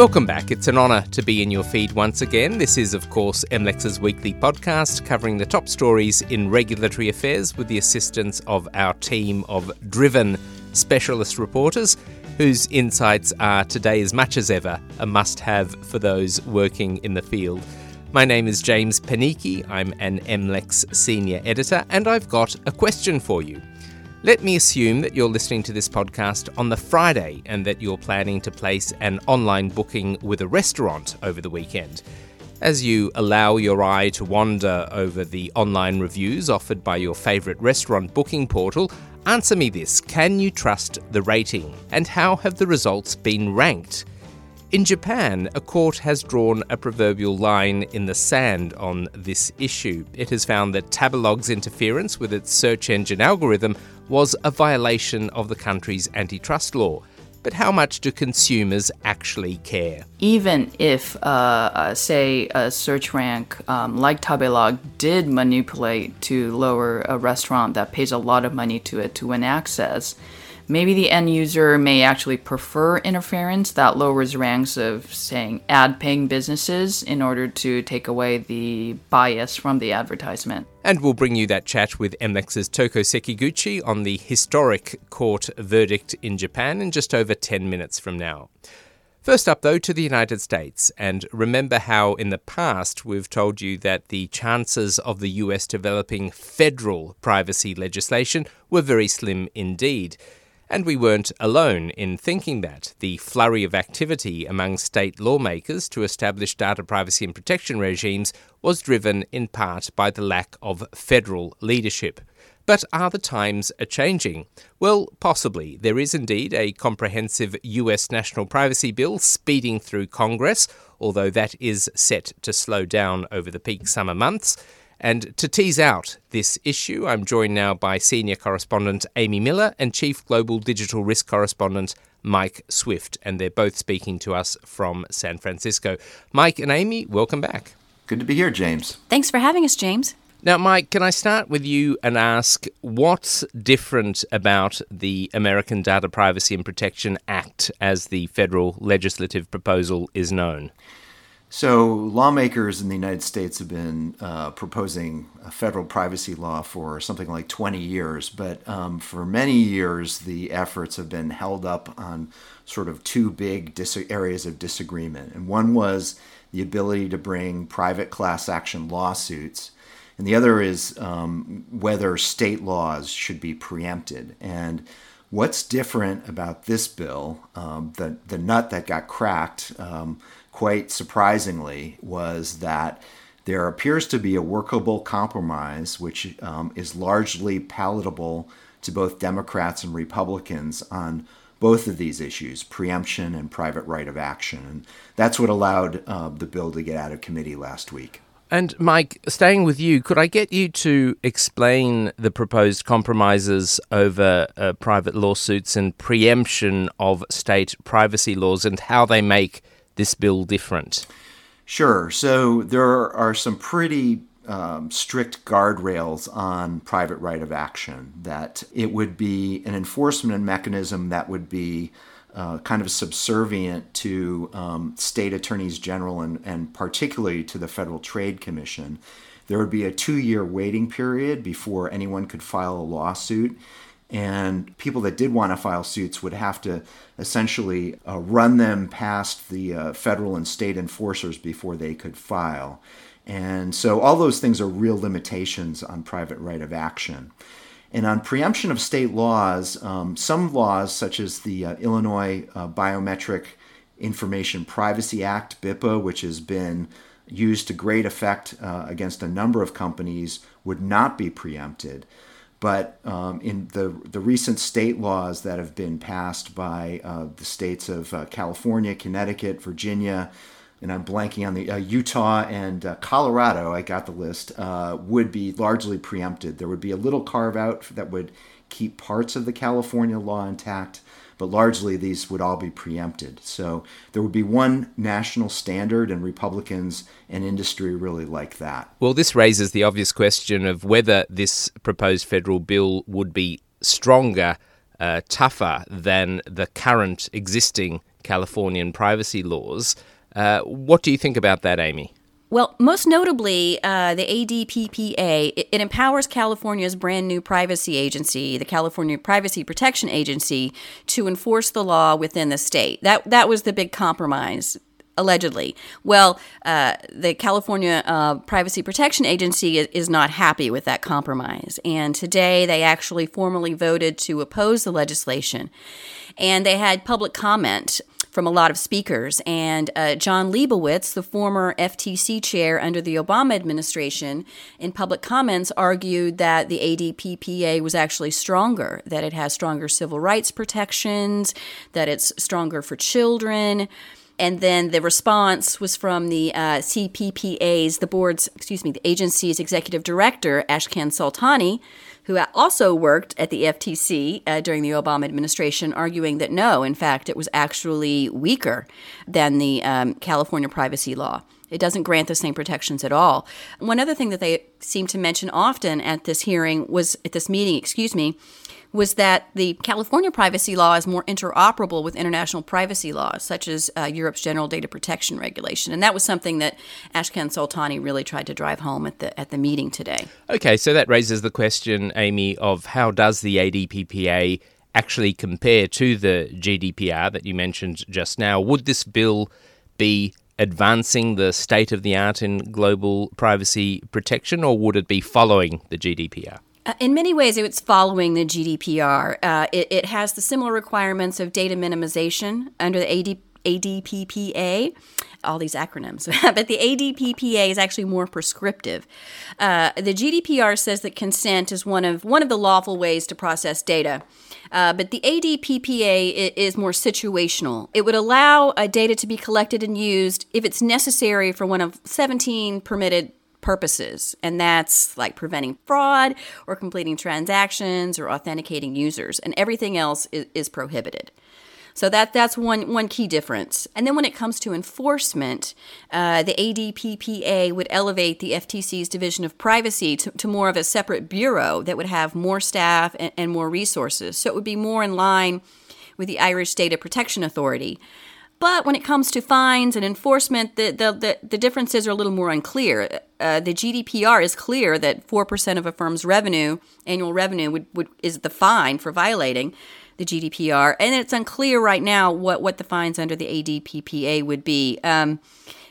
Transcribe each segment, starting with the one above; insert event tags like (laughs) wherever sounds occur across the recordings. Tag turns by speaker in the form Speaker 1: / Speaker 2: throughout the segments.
Speaker 1: Welcome back. It's an honour to be in your feed once again. This is, of course, MLEX's weekly podcast covering the top stories in regulatory affairs with the assistance of our team of driven specialist reporters whose insights are today as much as ever a must have for those working in the field. My name is James Panichi. I'm an MLEX senior editor, and I've got a question for you. Let me assume that you're listening to this podcast on the Friday and that you're planning to place an online booking with a restaurant over the weekend. As you allow your eye to wander over the online reviews offered by your favourite restaurant booking portal, answer me this Can you trust the rating? And how have the results been ranked? In Japan, a court has drawn a proverbial line in the sand on this issue. It has found that Tabelog's interference with its search engine algorithm was a violation of the country's antitrust law. But how much do consumers actually care?
Speaker 2: Even if, uh, uh, say, a search rank um, like Tabelog did manipulate to lower a restaurant that pays a lot of money to it to win access, Maybe the end user may actually prefer interference that lowers ranks of, saying, ad paying businesses in order to take away the bias from the advertisement.
Speaker 1: And we'll bring you that chat with MLEX's Toko Sekiguchi on the historic court verdict in Japan in just over 10 minutes from now. First up, though, to the United States, and remember how in the past we've told you that the chances of the US developing federal privacy legislation were very slim indeed. And we weren't alone in thinking that. The flurry of activity among state lawmakers to establish data privacy and protection regimes was driven in part by the lack of federal leadership. But are the times a changing? Well, possibly. There is indeed a comprehensive US national privacy bill speeding through Congress, although that is set to slow down over the peak summer months. And to tease out this issue, I'm joined now by senior correspondent Amy Miller and chief global digital risk correspondent Mike Swift. And they're both speaking to us from San Francisco. Mike and Amy, welcome back.
Speaker 3: Good to be here, James.
Speaker 4: Thanks for having us, James.
Speaker 1: Now, Mike, can I start with you and ask what's different about the American Data Privacy and Protection Act as the federal legislative proposal is known?
Speaker 3: So, lawmakers in the United States have been uh, proposing a federal privacy law for something like 20 years, but um, for many years, the efforts have been held up on sort of two big dis- areas of disagreement. And one was the ability to bring private class action lawsuits, and the other is um, whether state laws should be preempted. And what's different about this bill, um, the, the nut that got cracked, um, quite surprisingly, was that there appears to be a workable compromise which um, is largely palatable to both Democrats and Republicans on both of these issues preemption and private right of action. And that's what allowed uh, the bill to get out of committee last week.
Speaker 1: And Mike, staying with you, could I get you to explain the proposed compromises over uh, private lawsuits and preemption of state privacy laws and how they make this bill different?
Speaker 3: Sure. So there are some pretty um, strict guardrails on private right of action, that it would be an enforcement mechanism that would be uh, kind of subservient to um, state attorneys general and, and particularly to the Federal Trade Commission. There would be a two year waiting period before anyone could file a lawsuit and people that did want to file suits would have to essentially uh, run them past the uh, federal and state enforcers before they could file. And so all those things are real limitations on private right of action. And on preemption of state laws, um, some laws, such as the uh, Illinois uh, Biometric Information Privacy Act, BIPA, which has been used to great effect uh, against a number of companies, would not be preempted. But um, in the, the recent state laws that have been passed by uh, the states of uh, California, Connecticut, Virginia, and I'm blanking on the uh, Utah and uh, Colorado, I got the list, uh, would be largely preempted. There would be a little carve out that would keep parts of the California law intact, but largely these would all be preempted. So there would be one national standard, and Republicans and industry really like that.
Speaker 1: Well, this raises the obvious question of whether this proposed federal bill would be stronger, uh, tougher than the current existing Californian privacy laws. Uh, what do you think about that, Amy?
Speaker 4: Well, most notably, uh, the ADPPA, it, it, empowers California's brand new privacy agency, the California Privacy Protection Agency, to enforce the law within the state. That that was the big compromise. Allegedly. Well, uh, the California uh, Privacy Protection Agency is, is not happy with that compromise. And today they actually formally voted to oppose the legislation. And they had public comment from a lot of speakers. And uh, Jon Leibowitz, the former FTC chair under the Obama administration, in public comments argued that the ADPPA was actually stronger, that it has stronger civil rights protections, that it's stronger for children. And then the response was from the uh, CPPA's, the board's, excuse me, the agency's executive director, Ashkan Soltani, who also worked at the FTC uh, during the Obama administration, arguing that no, in fact, it was actually weaker than the um, California privacy law. It doesn't grant the same protections at all. One other thing that they seem to mention often at this hearing was, at this meeting, excuse me, was that the California privacy law is more interoperable with international privacy laws, such as uh, Europe's General Data Protection Regulation, and that was something that Ashkan Soltani really tried to drive home at the at the meeting today.
Speaker 1: Okay, so that raises the question, Amy, of how does the ADPPA actually compare to the GDPR that you mentioned just now? Would this bill be advancing the state of the art in global privacy protection, or would it be following the GDPR?
Speaker 4: Uh, in many ways, it's following the GDPR. Uh, it, it, has the similar requirements of data minimization under the AD, ADPPA, all these acronyms, (laughs) but the ADPPA is actually more prescriptive. Uh, the GDPR says that consent is one of one of the lawful ways to process data. Uh, but the ADPPA is more situational. It would allow data to be collected and used if it's necessary for one of 17 permitted purposes, and that's like preventing fraud or completing transactions or authenticating users, and everything else is, is, prohibited. So that that's one one key difference. And then when it comes to enforcement, uh, the ADPPA would elevate the FTC's Division of Privacy to, to, more of a separate bureau that would have more staff and, and more resources. So it would be more in line with the Irish Data Protection Authority. But when it comes to fines and enforcement, the, the, the, the differences are a little more unclear. Uh, the GDPR is clear that 4% of a firm's revenue, annual revenue, would, would, is the fine for violating the GDPR. And it's unclear right now what, what the fines under the ADPPA would be. Um,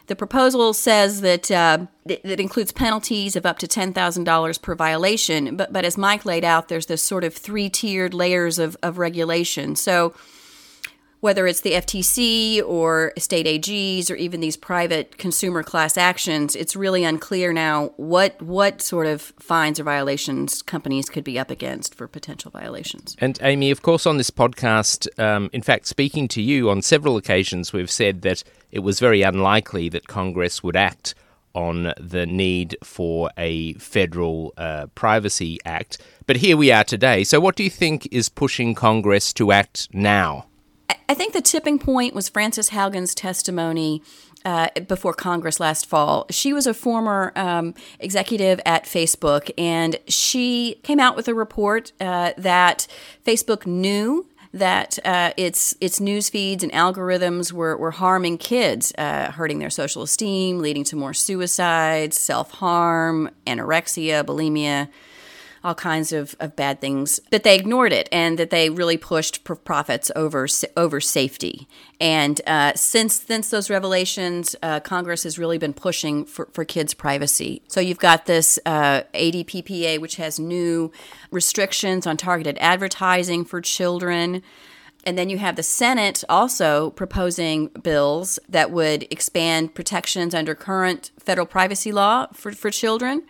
Speaker 4: the proposal says that uh, that includes penalties of up to $10,000 per violation. But, but as Mike laid out, there's this sort of three tiered layers of, of regulation. So whether it's the FTC or state AGs or even these private consumer class actions, it's really unclear now what what sort of fines or violations companies could be up against for potential violations.
Speaker 1: And Amy, of course, on this podcast, um, in fact, speaking to you on several occasions, we've said that it was very unlikely that Congress would act on the need for a federal uh, privacy act. But here we are today. So, what do you think is pushing Congress to act now?
Speaker 4: I think the tipping point was Frances Haugen's testimony uh, before Congress last fall. She was a former um, executive at Facebook, and she came out with a report uh, that Facebook knew that uh, its its news feeds and algorithms were, were harming kids, uh, hurting their social esteem, leading to more suicides, self harm, anorexia, bulimia, all kinds of, of bad things, but they ignored it and that they really pushed profits over over safety. And uh, since since those revelations, uh, Congress has really been pushing for, for kids' privacy. So you've got this uh, ADPPA, which has new restrictions on targeted advertising for children. And then you have the Senate also proposing bills that would expand protections under current federal privacy law for, for children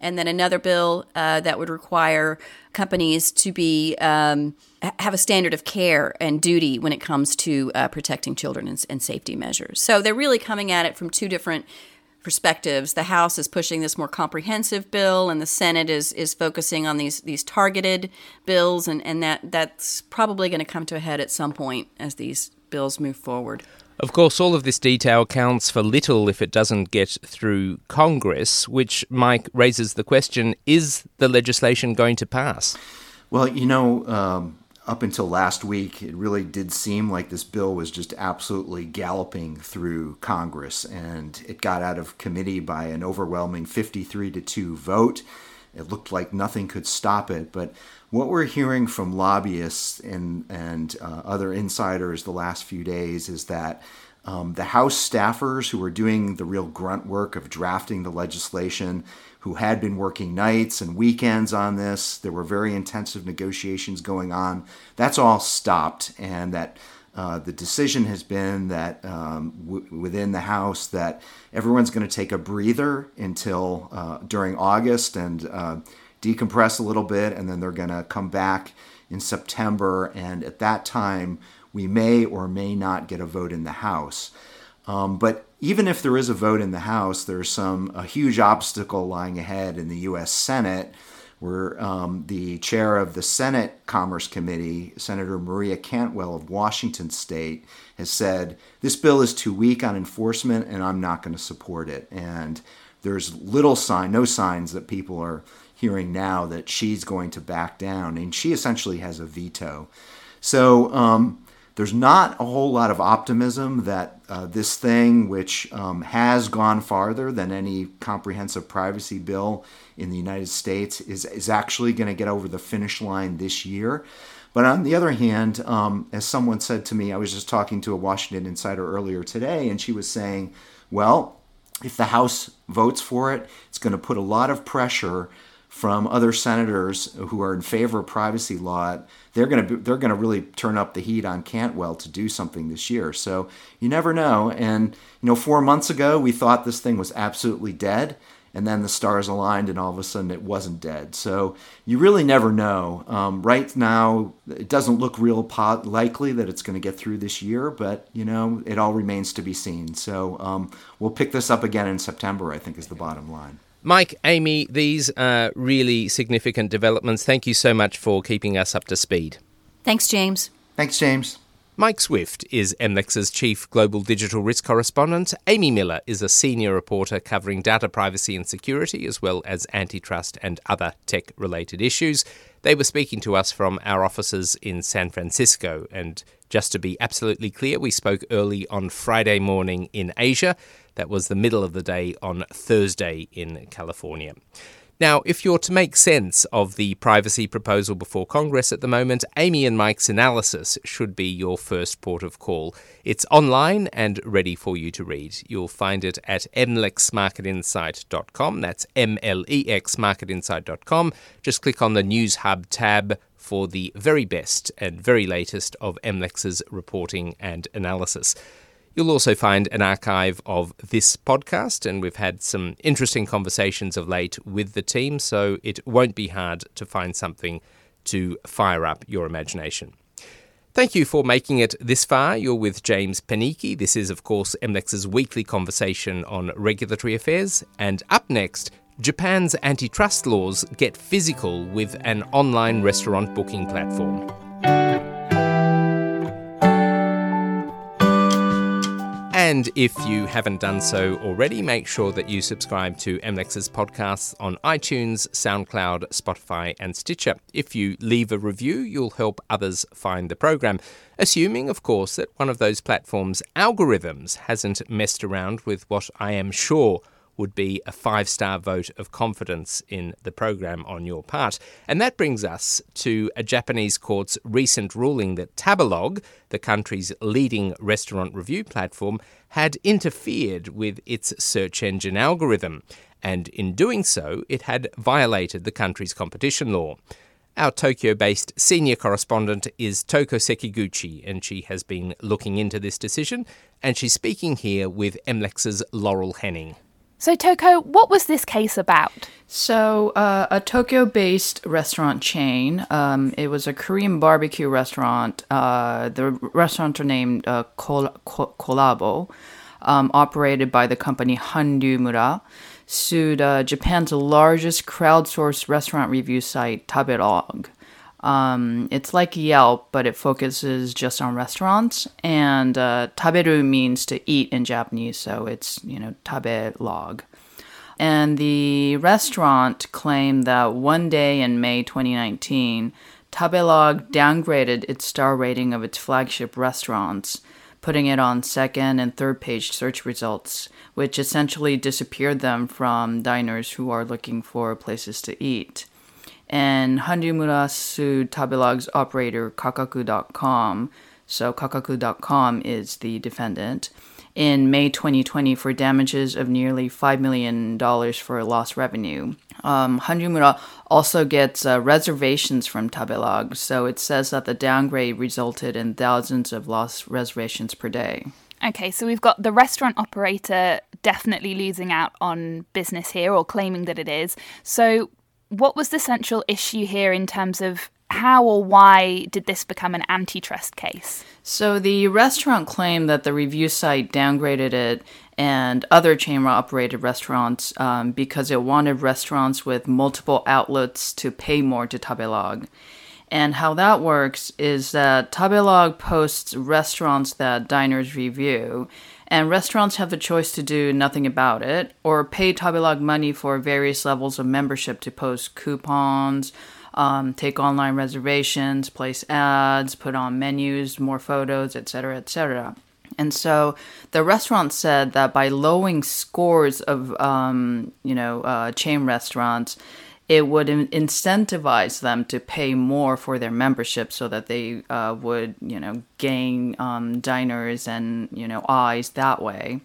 Speaker 4: and then another bill uh, that would require companies to be um, have a standard of care and duty when it comes to uh, protecting children and, and safety measures. So they're really coming at it from two different perspectives. The House is pushing this more comprehensive bill, and the Senate is is focusing on these these targeted bills, and, and that that's probably going to come to a head at some point as these bills move forward.
Speaker 1: Of course, all of this detail counts for little if it doesn't get through Congress, which, Mike, raises the question is the legislation going to pass?
Speaker 3: Well, you know, um, up until last week, it really did seem like this bill was just absolutely galloping through Congress, and it got out of committee by an overwhelming 53 to 2 vote. It looked like nothing could stop it, but what we're hearing from lobbyists and, and uh, other insiders the last few days is that um, the House staffers who are doing the real grunt work of drafting the legislation, who had been working nights and weekends on this, there were very intensive negotiations going on. That's all stopped, and that uh, the decision has been that um, w- within the House that everyone's going to take a breather until uh, during August and uh, decompress a little bit, and then they're going to come back in September, and at that time we may or may not get a vote in the House. Um, but even if there is a vote in the House, there's some a huge obstacle lying ahead in the U.S. Senate, where um, the chair of the Senate Commerce Committee, Senator Maria Cantwell of Washington State, has said this bill is too weak on enforcement, and I'm not going to support it. And there's little sign, no signs that people are hearing now that she's going to back down, and she essentially has a veto. So um, there's not a whole lot of optimism that uh, this thing, which um, has gone farther than any comprehensive privacy bill in the United States, is, is actually going to get over the finish line this year. But on the other hand, um, as someone said to me, I was just talking to a Washington insider earlier today, and she was saying, well, if the House votes for it, it's going to put a lot of pressure from other senators who are in favor of privacy law, they're going to they're going to really turn up the heat on Cantwell to do something this year. So you never know. And you know, four months ago we thought this thing was absolutely dead, and then the stars aligned, and all of a sudden it wasn't dead. So you really never know. Um, right now, it doesn't look real likely that it's going to get through this year, but you know, it all remains to be seen. So um, we'll pick this up again in September. I think is the bottom line.
Speaker 1: Mike, Amy, these are really significant developments. Thank you so much for keeping us up to speed.
Speaker 4: Thanks, James.
Speaker 3: Thanks, James.
Speaker 1: Mike Swift is MLEX's chief global digital risk correspondent. Amy Miller is a senior reporter covering data privacy and security, as well as antitrust and other tech related issues. They were speaking to us from our offices in San Francisco. And just to be absolutely clear, we spoke early on Friday morning in Asia. That was the middle of the day on Thursday in California. Now, if you're to make sense of the privacy proposal before Congress at the moment, Amy and Mike's analysis should be your first port of call. It's online and ready for you to read. You'll find it at mlexmarketinsight.com. That's M-L-E-X marketinsight.com. Just click on the News Hub tab for the very best and very latest of MLEX's reporting and analysis. You'll also find an archive of this podcast, and we've had some interesting conversations of late with the team, so it won't be hard to find something to fire up your imagination. Thank you for making it this far. You're with James Panichi. This is, of course, MLEX's weekly conversation on regulatory affairs. And up next, Japan's antitrust laws get physical with an online restaurant booking platform. And if you haven't done so already, make sure that you subscribe to MLEX's podcasts on iTunes, SoundCloud, Spotify, and Stitcher. If you leave a review, you'll help others find the program, assuming, of course, that one of those platforms' algorithms hasn't messed around with what I am sure would be a five star vote of confidence in the program on your part. And that brings us to a Japanese court's recent ruling that Tabelog, the country's leading restaurant review platform, had interfered with its search engine algorithm. And in doing so, it had violated the country's competition law. Our Tokyo based senior correspondent is Toko Sekiguchi, and she has been looking into this decision, and she's speaking here with MLEX's Laurel Henning.
Speaker 5: So, Toko, what was this case about?
Speaker 2: So, uh, a Tokyo based restaurant chain, um, it was a Korean barbecue restaurant. Uh, the restaurant are named uh, Kol- Kol- Kolabo, um, operated by the company Hanryumura, sued uh, Japan's largest crowdsourced restaurant review site, Tabelog. Um, it's like Yelp, but it focuses just on restaurants. And uh, taberu means to eat in Japanese, so it's, you know, tabelog. And the restaurant claimed that one day in May 2019, Tabelog downgraded its star rating of its flagship restaurants, putting it on second and third page search results, which essentially disappeared them from diners who are looking for places to eat. And Hanjimura sued Tabelog's operator Kakaku.com, so Kakaku.com is the defendant, in May 2020 for damages of nearly $5 million for lost revenue. Um, Hanjimura also gets uh, reservations from Tabelog, so it says that the downgrade resulted in thousands of lost reservations per day.
Speaker 5: Okay, so we've got the restaurant operator definitely losing out on business here or claiming that it is. So, what was the central issue here in terms of how or why did this become an antitrust case?
Speaker 2: So the restaurant claimed that the review site downgraded it and other chain operated restaurants um, because it wanted restaurants with multiple outlets to pay more to Tabelog. And how that works is that Tabelog posts restaurants that diners review, and restaurants have the choice to do nothing about it or pay Tabelog money for various levels of membership to post coupons um, take online reservations, place ads, put on menus, more photos, etc., etc. And so the restaurant said that by lowering scores of, um, you know, uh, chain restaurants, it would incentivize them to pay more for their membership so that they uh, would, you know, gain um, diners and, you know, eyes that way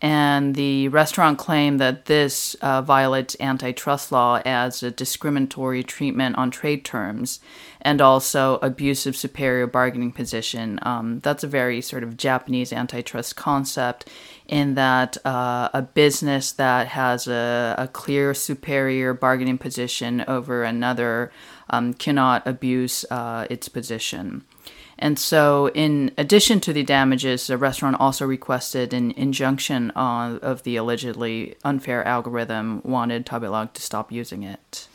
Speaker 2: and the restaurant claimed that this uh, violates antitrust law as a discriminatory treatment on trade terms and also abusive superior bargaining position. Um, that's a very sort of Japanese antitrust concept in that uh, a business that has a, a, clear superior bargaining position over another um, cannot abuse uh, its position. And so, in addition to the damages, the restaurant also requested an injunction on, of the allegedly unfair algorithm, wanted Tabelog to stop using it.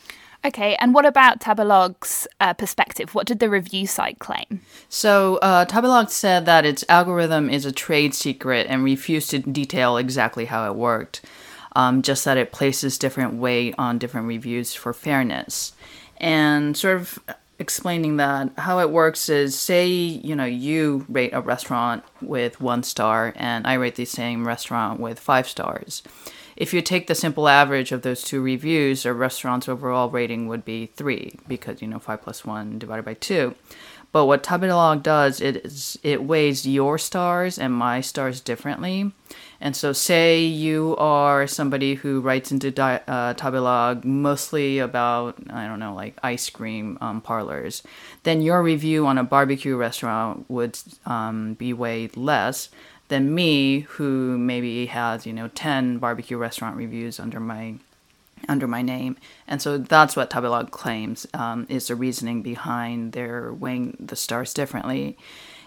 Speaker 5: Okay, and what about Tabelog's uh, perspective? What did the review site claim?
Speaker 2: So, uh, Tabelog said that its algorithm is a trade secret and refused to detail exactly how it worked, um, just that it places different weight on different reviews for fairness. And sort of explaining that how it works is say you know you rate a restaurant with one star and i rate the same restaurant with five stars. If you take the simple average of those two reviews a restaurant's overall rating would be three because you know five plus one divided by two but what Tabelog does is it weighs your stars and my stars differently. And so, say you are somebody who writes into di- uh, mostly about, I don't know, like ice cream um, parlors, then your review on a barbecue restaurant would um, be weighed less than me, who maybe has, you know, 10 barbecue restaurant reviews under my under my name. And so that's what Tabelog claims um, is the reasoning behind their weighing the stars differently.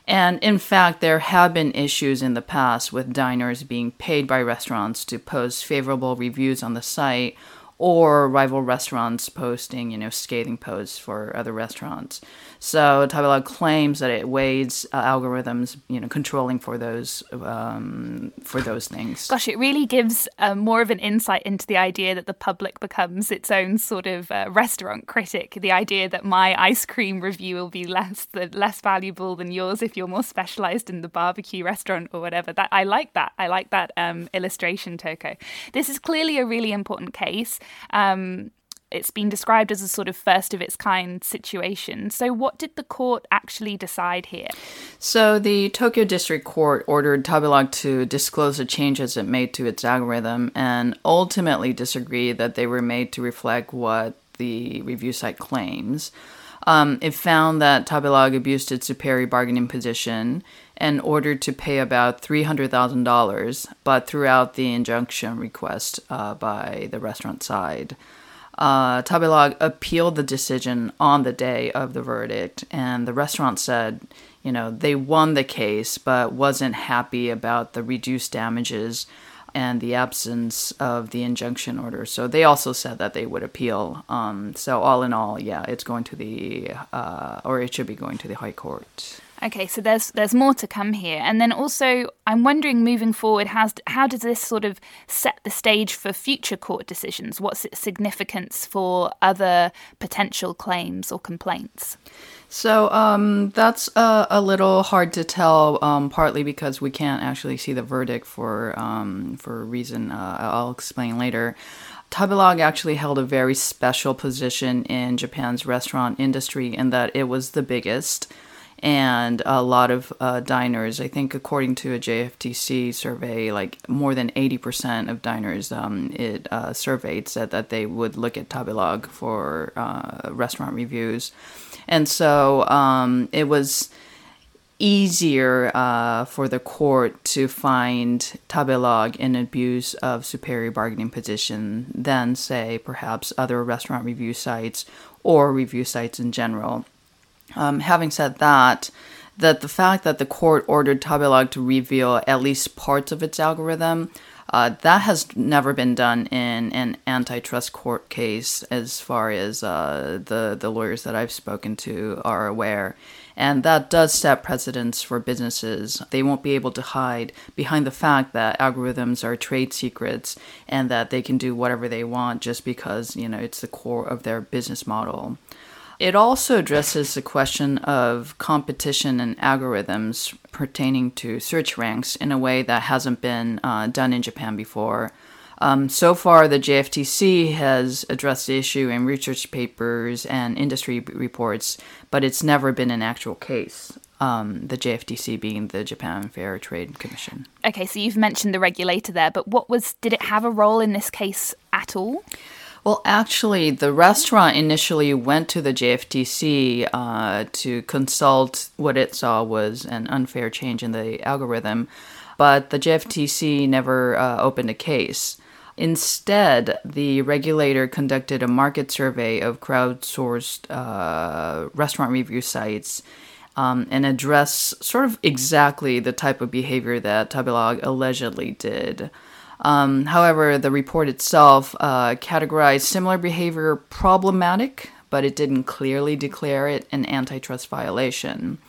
Speaker 2: And in fact, there have been issues in the past with diners being paid by restaurants to post favorable reviews on the site or rival restaurants posting, you know, scathing posts for other restaurants. So Tabelog claims that it weighs uh, algorithms, you know, controlling for those um, for those things.
Speaker 5: Gosh, it really gives uh, more of an insight into the idea that the public becomes its own sort of uh, restaurant critic. The idea that my ice cream review will be less the, less valuable than yours if you're more specialized in the barbecue restaurant or whatever. That I like that. I like that um, illustration, Toko. This is clearly a really important case. Um, it's been described as a sort of first of its kind situation. So, what did the court actually decide here?
Speaker 2: So, the Tokyo District Court ordered Tabelog to disclose the changes it made to its algorithm and ultimately disagreed that they were made to reflect what the review site claims. Um, it found that Tabelog abused its superior bargaining position and ordered to pay about $300,000, but throughout the injunction request uh, by the restaurant side. Uh, Tabelog appealed the decision on the day of the verdict, and the restaurant said, you know, they won the case, but wasn't happy about the reduced damages and the absence of the injunction order. So they also said that they would appeal. Um, so all in all, yeah, it's going to the, uh, or it should be going to the High Court.
Speaker 5: Okay, so there's there's more to come here, and then also I'm wondering, moving forward, how's, how does this sort of set the stage for future court decisions? What's its significance for other potential claims or complaints?
Speaker 2: So um, that's a, a, little hard to tell, um, partly because we can't actually see the verdict for um, for a reason uh, I'll explain later. Tabelog actually held a very special position in Japan's restaurant industry in that it was the biggest and a lot of uh, diners. I think, according to a JFTC survey, like more than 80% of diners um, it uh, surveyed said that they would look at Tabelog for uh, restaurant reviews. And so um, it was easier uh, for the court to find Tabelog in abuse of superior bargaining position than, say, perhaps other restaurant review sites or review sites in general. Um, having said that, that the fact that the court ordered Tabelog to reveal at least parts of its algorithm, uh, that has never been done in an antitrust court case, as far as uh, the the lawyers that I've spoken to are aware. And that does set precedents for businesses. They won't be able to hide behind the fact that algorithms are trade secrets and that they can do whatever they want just because, you know, it's the core of their business model. It also addresses the question of competition and algorithms pertaining to search ranks in a way that hasn't been uh, done in Japan before. Um, so far, the JFTC has addressed the issue in research papers and industry reports, but it's never been an actual case. Um, the JFTC being the Japan Fair Trade Commission.
Speaker 5: Okay, so you've mentioned the regulator there, but what was did it have a role in this case at all?
Speaker 2: Well, actually, the restaurant initially went to the JFTC uh, to consult what it saw was an unfair change in the algorithm, but the JFTC never uh, opened a case. Instead, the regulator conducted a market survey of crowdsourced uh, restaurant review sites um, and addressed sort of exactly the type of behavior that Tabelog allegedly did. Um, however, the report itself uh, categorized similar behavior problematic, but it didn't clearly declare it an antitrust violation.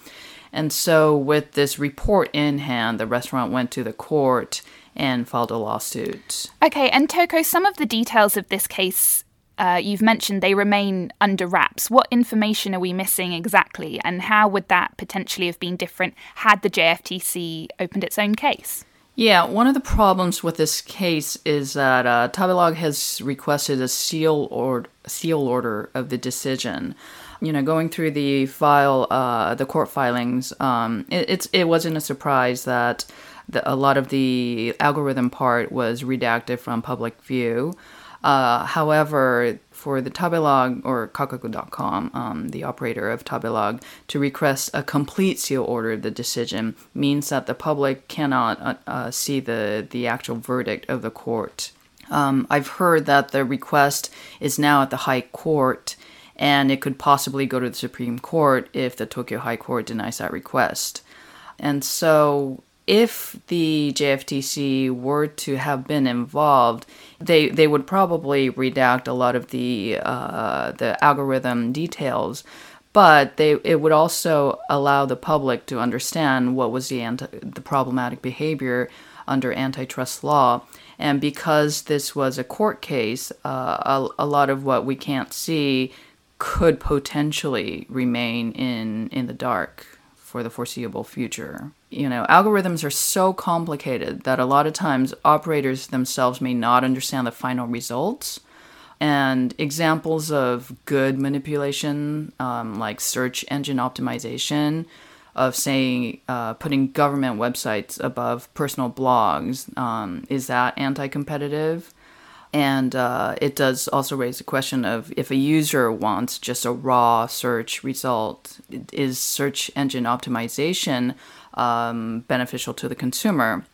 Speaker 2: And so, with this report in hand, the restaurant went to the court and filed a lawsuit.
Speaker 5: Okay, and Toko, some of the details of this case uh, you've mentioned they remain under wraps. What information are we missing exactly, and how would that potentially have been different had the JFTC opened its own case?
Speaker 2: Yeah, one of the problems with this case is that uh, Tabelog has requested a seal or seal order of the decision. You know, going through the file, uh, the court filings, um, it, it's it wasn't a surprise that the, a lot of the algorithm part was redacted from public view. Uh, however, for the Tabelog or Kakaku.com, um, the operator of Tabelog, to request a complete seal order of the decision means that the public cannot uh, uh, see the, the actual verdict of the court. Um, I've heard that the request is now at the High Court and it could possibly go to the Supreme Court if the Tokyo High Court denies that request. And so if the JFTC were to have been involved, they they would probably redact a lot of the uh, the algorithm details, but they it would also allow the public to understand what was the anti, the problematic behavior under antitrust law. And because this was a court case, uh, a, a lot of what we can't see could potentially remain in in the dark for the foreseeable future. You know, algorithms are so complicated that a lot of times operators themselves may not understand the final results. And examples of good manipulation, um, like search engine optimization, of saying uh, putting government websites above personal blogs, um, is that anti competitive? And uh, it does also raise the question of if a user wants just a raw search result, is search engine optimization um, beneficial to the consumer?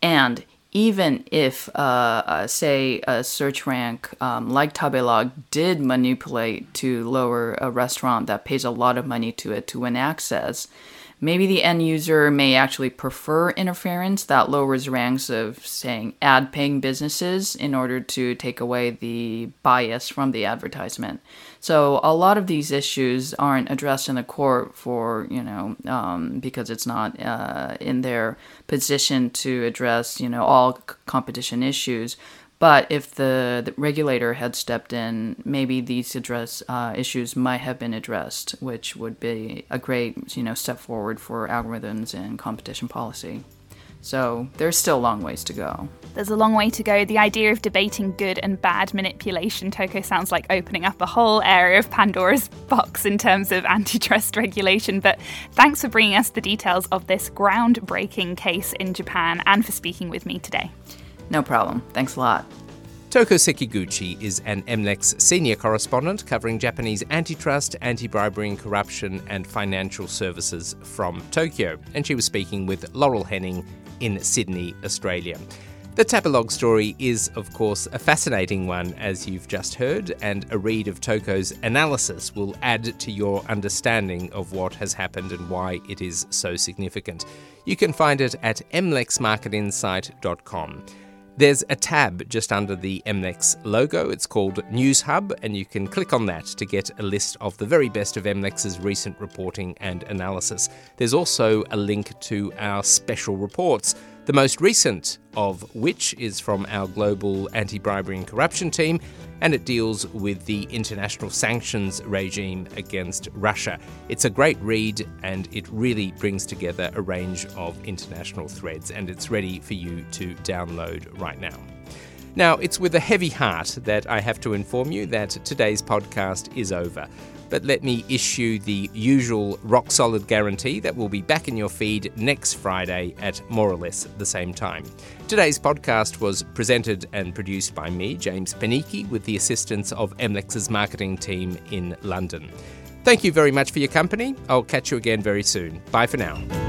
Speaker 2: And even if, uh, uh, say, a search rank um, like Tabelog did manipulate to lower a restaurant that pays a lot of money to it to win access, maybe the end user may actually prefer interference that lowers ranks of saying ad paying businesses in order to take away the bias from the advertisement. So a lot of these issues aren't addressed in the court for you know um, because it's not uh, in their position to address you know all competition issues but if the, the, regulator had stepped in, maybe these address uh, issues might have been addressed, which would be a great you know step forward for algorithms and competition policy. So there's still a long ways to go.
Speaker 5: There's a long way to go. The idea of debating good and bad manipulation, Toko, sounds like opening up a whole area of Pandora's box in terms of antitrust regulation. But thanks for bringing us the details of this groundbreaking case in Japan and for speaking with me today.
Speaker 2: No problem. Thanks a lot.
Speaker 1: Toko Sekiguchi is an MLEX senior correspondent covering Japanese antitrust, anti bribery and corruption, and financial services from Tokyo. And she was speaking with Laurel Henning in Sydney, Australia. The Tabelog story is, of course, a fascinating one, as you've just heard, and a read of Toko's analysis will add to your understanding of what has happened and why it is so significant. You can find it at mlexmarketinsight.com. There's a tab just under the MLEX logo. It's called News Hub, and you can click on that to get a list of the very best of MLEX's recent reporting and analysis. There's also a link to our special reports, the most recent of which is from our global anti bribery and corruption team, and it deals with the international sanctions regime against Russia. It's a great read and it really brings together a range of international threads, and it's ready for you to download right now. Now, it's with a heavy heart that I have to inform you that today's podcast is over but let me issue the usual rock solid guarantee that we'll be back in your feed next Friday at more or less the same time. Today's podcast was presented and produced by me, James Panichi, with the assistance of MLEX's marketing team in London. Thank you very much for your company. I'll catch you again very soon. Bye for now.